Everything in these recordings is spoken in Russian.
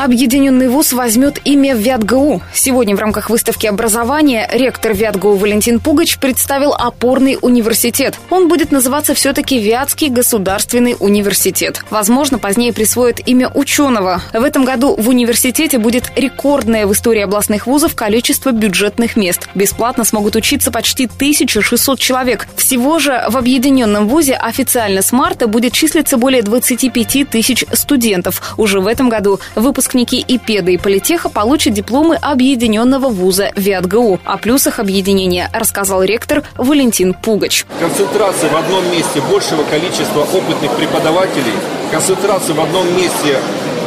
Объединенный вуз возьмет имя ВятГУ. Сегодня в рамках выставки образования ректор ВятГУ Валентин Пугач представил опорный университет. Он будет называться все-таки Вятский государственный университет. Возможно, позднее присвоит имя ученого. В этом году в университете будет рекордное в истории областных вузов количество бюджетных мест. Бесплатно смогут учиться почти 1600 человек. Всего же в объединенном вузе официально с марта будет числиться более 25 тысяч студентов. Уже в этом году выпуск выпускники ИПЕДа и Политеха получат дипломы объединенного вуза ВятГУ. О плюсах объединения рассказал ректор Валентин Пугач. Концентрация в одном месте большего количества опытных преподавателей, концентрация в одном месте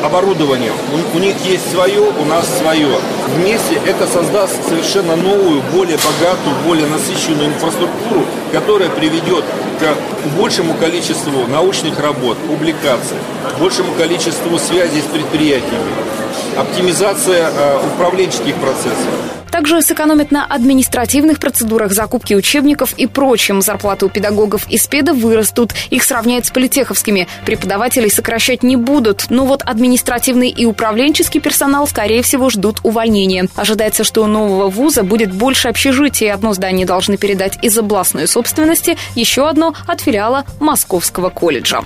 оборудования. У, у них есть свое, у нас свое. Вместе это создаст совершенно новую, более богатую, более насыщенную инфраструктуру, которая приведет к большему количеству научных работ, публикаций, большему количеству связей с предприятиями, оптимизация э, управленческих процессов. Также сэкономят на административных процедурах закупки учебников и прочем. Зарплаты у педагогов и спеда вырастут. Их сравняют с политеховскими. Преподавателей сокращать не будут. Но вот административный и управленческий персонал, скорее всего, ждут увольнения. Ожидается, что у нового вуза будет больше общежитий. Одно здание должны передать из областной собственности, еще одно от филиала Московского колледжа.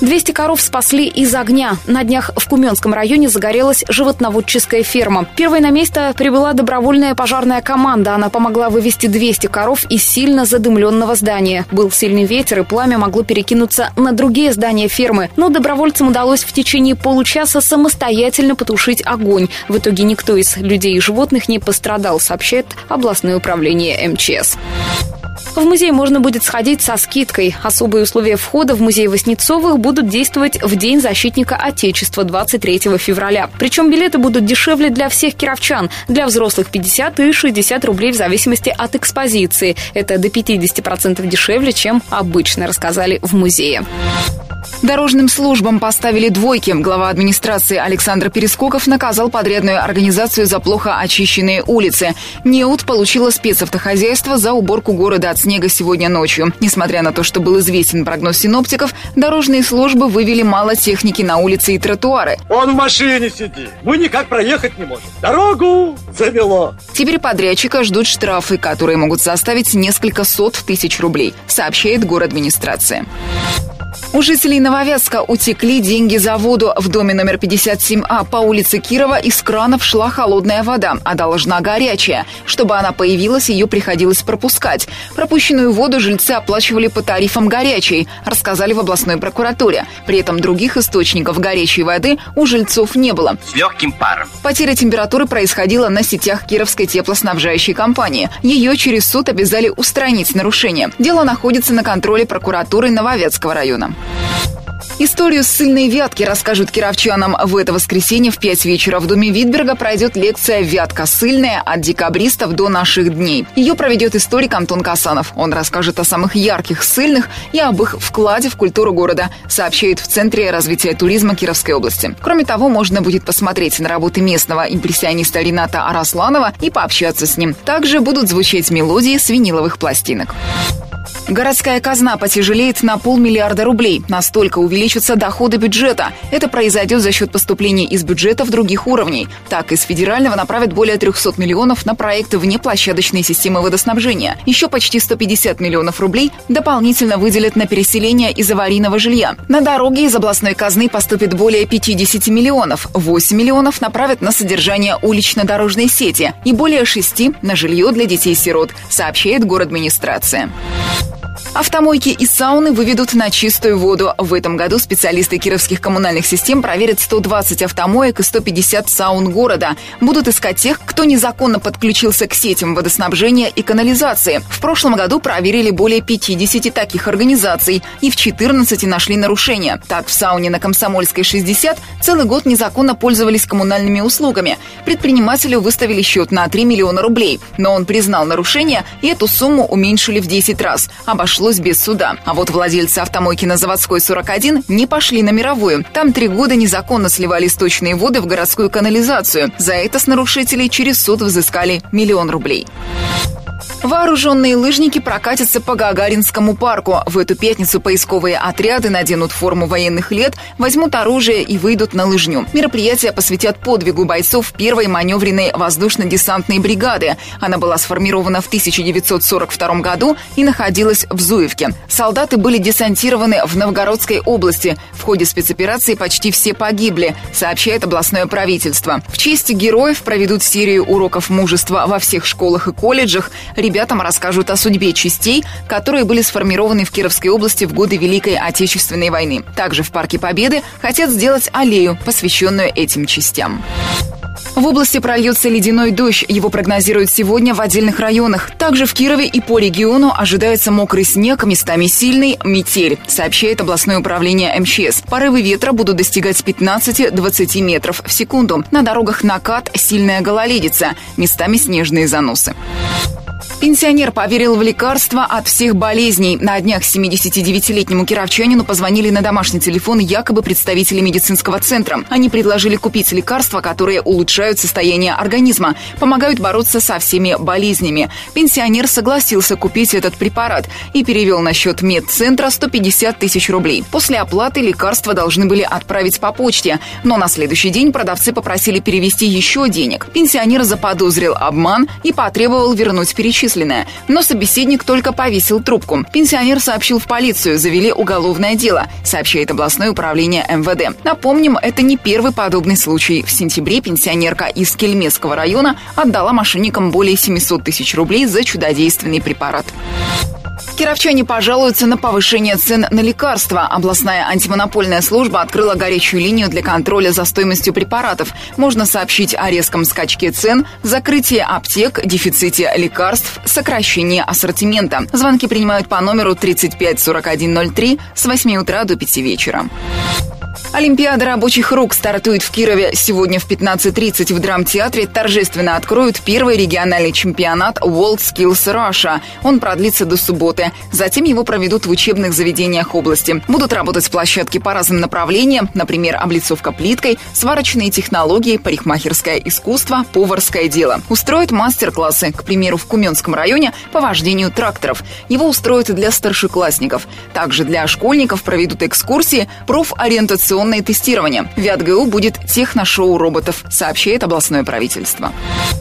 200 коров спасли из огня. На днях в Куменском районе загорелась животноводческая ферма. Первой на место прибыла добровольная пожарная команда. Она помогла вывести 200 коров из сильно задымленного здания. Был сильный ветер, и пламя могло перекинуться на другие здания фермы. Но добровольцам удалось в течение получаса самостоятельно потушить огонь. В итоге никто из людей и животных не пострадал, сообщает областное управление МЧС. В музей можно будет сходить со скидкой. Особые условия входа в музей Воснецовых будут действовать в День защитника Отечества 23 февраля. Причем билеты будут дешевле для всех кировчан. Для взрослых 50 и 60 рублей в зависимости от экспозиции. Это до 50% дешевле, чем обычно, рассказали в музее. Дорожным службам поставили двойки. Глава администрации Александр Перескоков наказал подрядную организацию за плохо очищенные улицы. НЕУТ получила спецавтохозяйство за уборку города от снега сегодня ночью. Несмотря на то, что был известен прогноз синоптиков, дорожные службы вывели мало техники на улицы и тротуары. Он в машине сидит. Мы никак проехать не можем. Дорогу завело. Теперь подрядчика ждут штрафы, которые могут составить несколько сот тысяч рублей, сообщает город администрация. У жителей Нововятска утекли деньги за воду. В доме номер 57А по улице Кирова из кранов шла холодная вода, а должна горячая. Чтобы она появилась, ее приходилось пропускать. Пропущенную воду жильцы оплачивали по тарифам горячей, рассказали в областной прокуратуре. При этом других источников горячей воды у жильцов не было. С легким паром. Потеря температуры происходила на сетях Кировской теплоснабжающей компании. Ее через суд обязали устранить нарушение. Дело находится на контроле прокуратуры Нововятского района. Историю ссыльной вятки расскажут кировчанам. В это воскресенье в 5 вечера в Доме Витберга пройдет лекция «Вятка ссыльная. От декабристов до наших дней». Ее проведет историк Антон Касанов. Он расскажет о самых ярких ссыльных и об их вкладе в культуру города, сообщает в Центре развития туризма Кировской области. Кроме того, можно будет посмотреть на работы местного импрессиониста Рената Арасланова и пообщаться с ним. Также будут звучать мелодии с виниловых пластинок. Городская казна потяжелеет на полмиллиарда рублей. Настолько увеличатся доходы бюджета. Это произойдет за счет поступлений из бюджетов других уровней. Так, из федерального направят более 300 миллионов на проекты внеплощадочной системы водоснабжения. Еще почти 150 миллионов рублей дополнительно выделят на переселение из аварийного жилья. На дороге из областной казны поступит более 50 миллионов. 8 миллионов направят на содержание улично-дорожной сети и более 6 на жилье для детей-сирот, сообщает город администрация. Автомойки и сауны выведут на чистую воду. В этом году специалисты кировских коммунальных систем проверят 120 автомоек и 150 саун города. Будут искать тех, кто незаконно подключился к сетям водоснабжения и канализации. В прошлом году проверили более 50 таких организаций и в 14 нашли нарушения. Так, в сауне на Комсомольской 60 целый год незаконно пользовались коммунальными услугами. Предпринимателю выставили счет на 3 миллиона рублей, но он признал нарушение и эту сумму уменьшили в 10 раз. Обошлось обошлось без суда. А вот владельцы автомойки на Заводской 41 не пошли на мировую. Там три года незаконно сливали сточные воды в городскую канализацию. За это с нарушителей через суд взыскали миллион рублей. Вооруженные лыжники прокатятся по Гагаринскому парку. В эту пятницу поисковые отряды наденут форму военных лет, возьмут оружие и выйдут на лыжню. Мероприятие посвятят подвигу бойцов первой маневренной воздушно-десантной бригады. Она была сформирована в 1942 году и находилась в Зуевке. Солдаты были десантированы в Новгородской области. В ходе спецоперации почти все погибли, сообщает областное правительство. В честь героев проведут серию уроков мужества во всех школах и колледжах. Ребятам расскажут о судьбе частей, которые были сформированы в Кировской области в годы Великой Отечественной войны. Также в Парке Победы хотят сделать аллею, посвященную этим частям. В области прольется ледяной дождь. Его прогнозируют сегодня в отдельных районах. Также в Кирове и по региону ожидается мокрый снег, местами сильный метель, сообщает областное управление МЧС. Порывы ветра будут достигать 15-20 метров в секунду. На дорогах накат, сильная гололедица, местами снежные заносы. Пенсионер поверил в лекарства от всех болезней. На днях 79-летнему кировчанину позвонили на домашний телефон якобы представители медицинского центра. Они предложили купить лекарства, которые улучшают состояние организма, помогают бороться со всеми болезнями. Пенсионер согласился купить этот препарат и перевел на счет медцентра 150 тысяч рублей. После оплаты лекарства должны были отправить по почте, но на следующий день продавцы попросили перевести еще денег. Пенсионер заподозрил обман и потребовал вернуть перечисление перечисленное, но собеседник только повесил трубку. Пенсионер сообщил в полицию, завели уголовное дело, сообщает областное управление МВД. Напомним, это не первый подобный случай. В сентябре пенсионерка из Кельмесского района отдала мошенникам более 700 тысяч рублей за чудодейственный препарат. Кировчане пожалуются на повышение цен на лекарства. Областная антимонопольная служба открыла горячую линию для контроля за стоимостью препаратов. Можно сообщить о резком скачке цен, закрытии аптек, дефиците лекарств, сокращении ассортимента. Звонки принимают по номеру 35 4103 с 8 утра до 5 вечера. Олимпиада рабочих рук стартует в Кирове. Сегодня в 15.30 в драмтеатре торжественно откроют первый региональный чемпионат World Skills Russia. Он продлится до субботы. Затем его проведут в учебных заведениях области. Будут работать площадки по разным направлениям, например, облицовка плиткой, сварочные технологии, парикмахерское искусство, поварское дело. Устроят мастер-классы, к примеру, в Куменском районе по вождению тракторов. Его устроят для старшеклассников. Также для школьников проведут экскурсии, профориентационные инновационное тестирование. В ВятГУ будет техношоу роботов, сообщает областное правительство.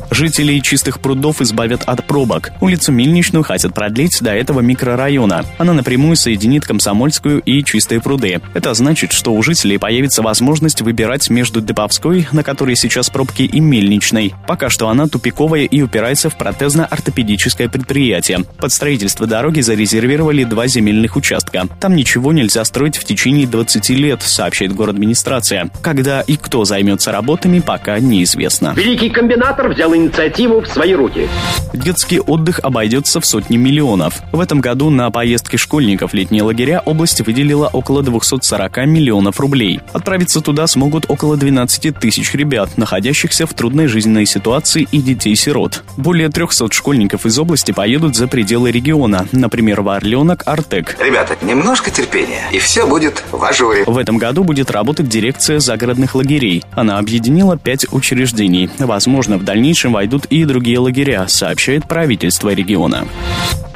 Жителей чистых прудов избавят от пробок. Улицу Мельничную хотят продлить до этого микрорайона. Она напрямую соединит Комсомольскую и Чистые пруды. Это значит, что у жителей появится возможность выбирать между Деповской, на которой сейчас пробки, и Мельничной. Пока что она тупиковая и упирается в протезно-ортопедическое предприятие. Под строительство дороги зарезервировали два земельных участка. Там ничего нельзя строить в течение 20 лет, сообщает сообщает город администрация. Когда и кто займется работами, пока неизвестно. Великий комбинатор взял инициативу в свои руки. Детский отдых обойдется в сотни миллионов. В этом году на поездки школьников в летние лагеря область выделила около 240 миллионов рублей. Отправиться туда смогут около 12 тысяч ребят, находящихся в трудной жизненной ситуации и детей-сирот. Более 300 школьников из области поедут за пределы региона, например, в Орленок, Артек. Ребята, немножко терпения, и все будет в ажуре. В этом году будет работать дирекция загородных лагерей. Она объединила пять учреждений. Возможно, в дальнейшем войдут и другие лагеря, сообщает правительство региона.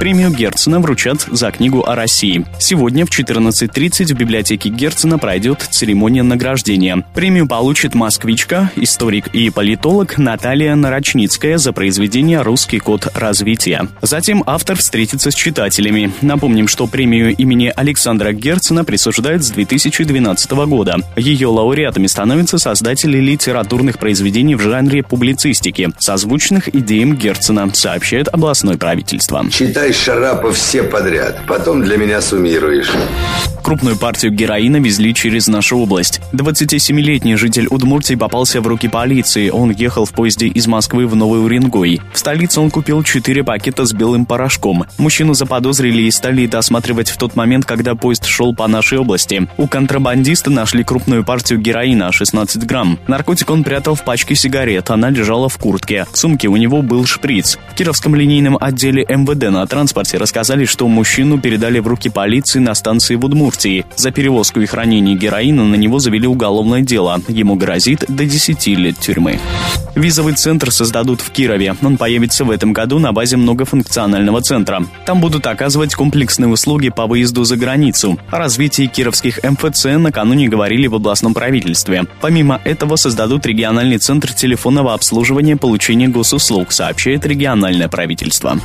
Премию Герцена вручат за книгу о России. Сегодня в 14.30 в библиотеке Герцена пройдет церемония награждения. Премию получит москвичка, историк и политолог Наталья Нарочницкая за произведение «Русский код развития». Затем автор встретится с читателями. Напомним, что премию имени Александра Герцена присуждают с 2012 года. Ее лауреатами становятся создатели литературных произведений в жанре публицистики, созвучных идеям Герцена, сообщает областное правительство. Читай Шарапов, все подряд. Потом для меня суммируешь. Крупную партию героина везли через нашу область. 27-летний житель Удмуртии попался в руки полиции. Он ехал в поезде из Москвы в Новый Уренгой. В столице он купил 4 пакета с белым порошком. Мужчину заподозрили и стали досматривать в тот момент, когда поезд шел по нашей области. У контрабандиста нашли крупную партию героина, 16 грамм. Наркотик он прятал в пачке сигарет, она лежала в куртке. В сумке у него был шприц. В Кировском линейном отделе МВД на транспорте рассказали, что мужчину передали в руки полиции на станции в Удмуртии. За перевозку и хранение героина на него завели уголовное дело. Ему грозит до 10 лет тюрьмы. Визовый центр создадут в Кирове. Он появится в этом году на базе многофункционального центра. Там будут оказывать комплексные услуги по выезду за границу. О развитии кировских МФЦ накануне говорили в областном правительстве. Помимо этого создадут региональный центр телефонного обслуживания получения госуслуг, сообщает региональное правительство.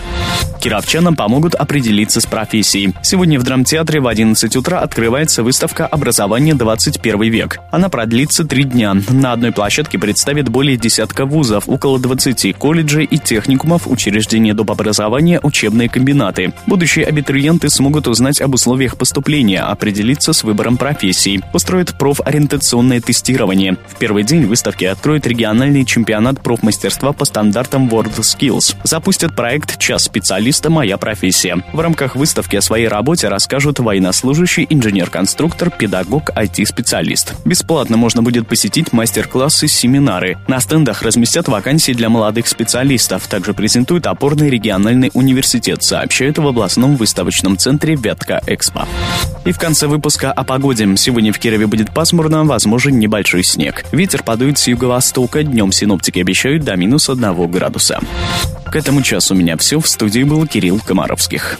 Кировчанам помогут определиться с профессией. Сегодня в драмтеатре в 11 утра открывается выставка «Образование 21 век». Она продлится три дня. На одной площадке представит более десятка вузов, около 20 колледжей и техникумов, учреждения доп. образования, учебные комбинаты. Будущие абитуриенты смогут узнать об условиях поступления, определиться с выбором профессий, устроят профориентационное тестирование. В первый день выставки откроют региональный чемпионат профмастерства по стандартам World Skills. Запустят проект «Час специалиста. Моя профессия». В рамках выставки о своей работе расскажут инженер-конструктор, педагог, IT-специалист. Бесплатно можно будет посетить мастер-классы, семинары. На стендах разместят вакансии для молодых специалистов. Также презентуют опорный региональный университет, сообщают в областном выставочном центре «Ветка Экспо». И в конце выпуска о погоде. Сегодня в Кирове будет пасмурно, возможен небольшой снег. Ветер подует с юго-востока. Днем синоптики обещают до минус одного градуса. К этому часу у меня все. В студии был Кирилл Комаровских.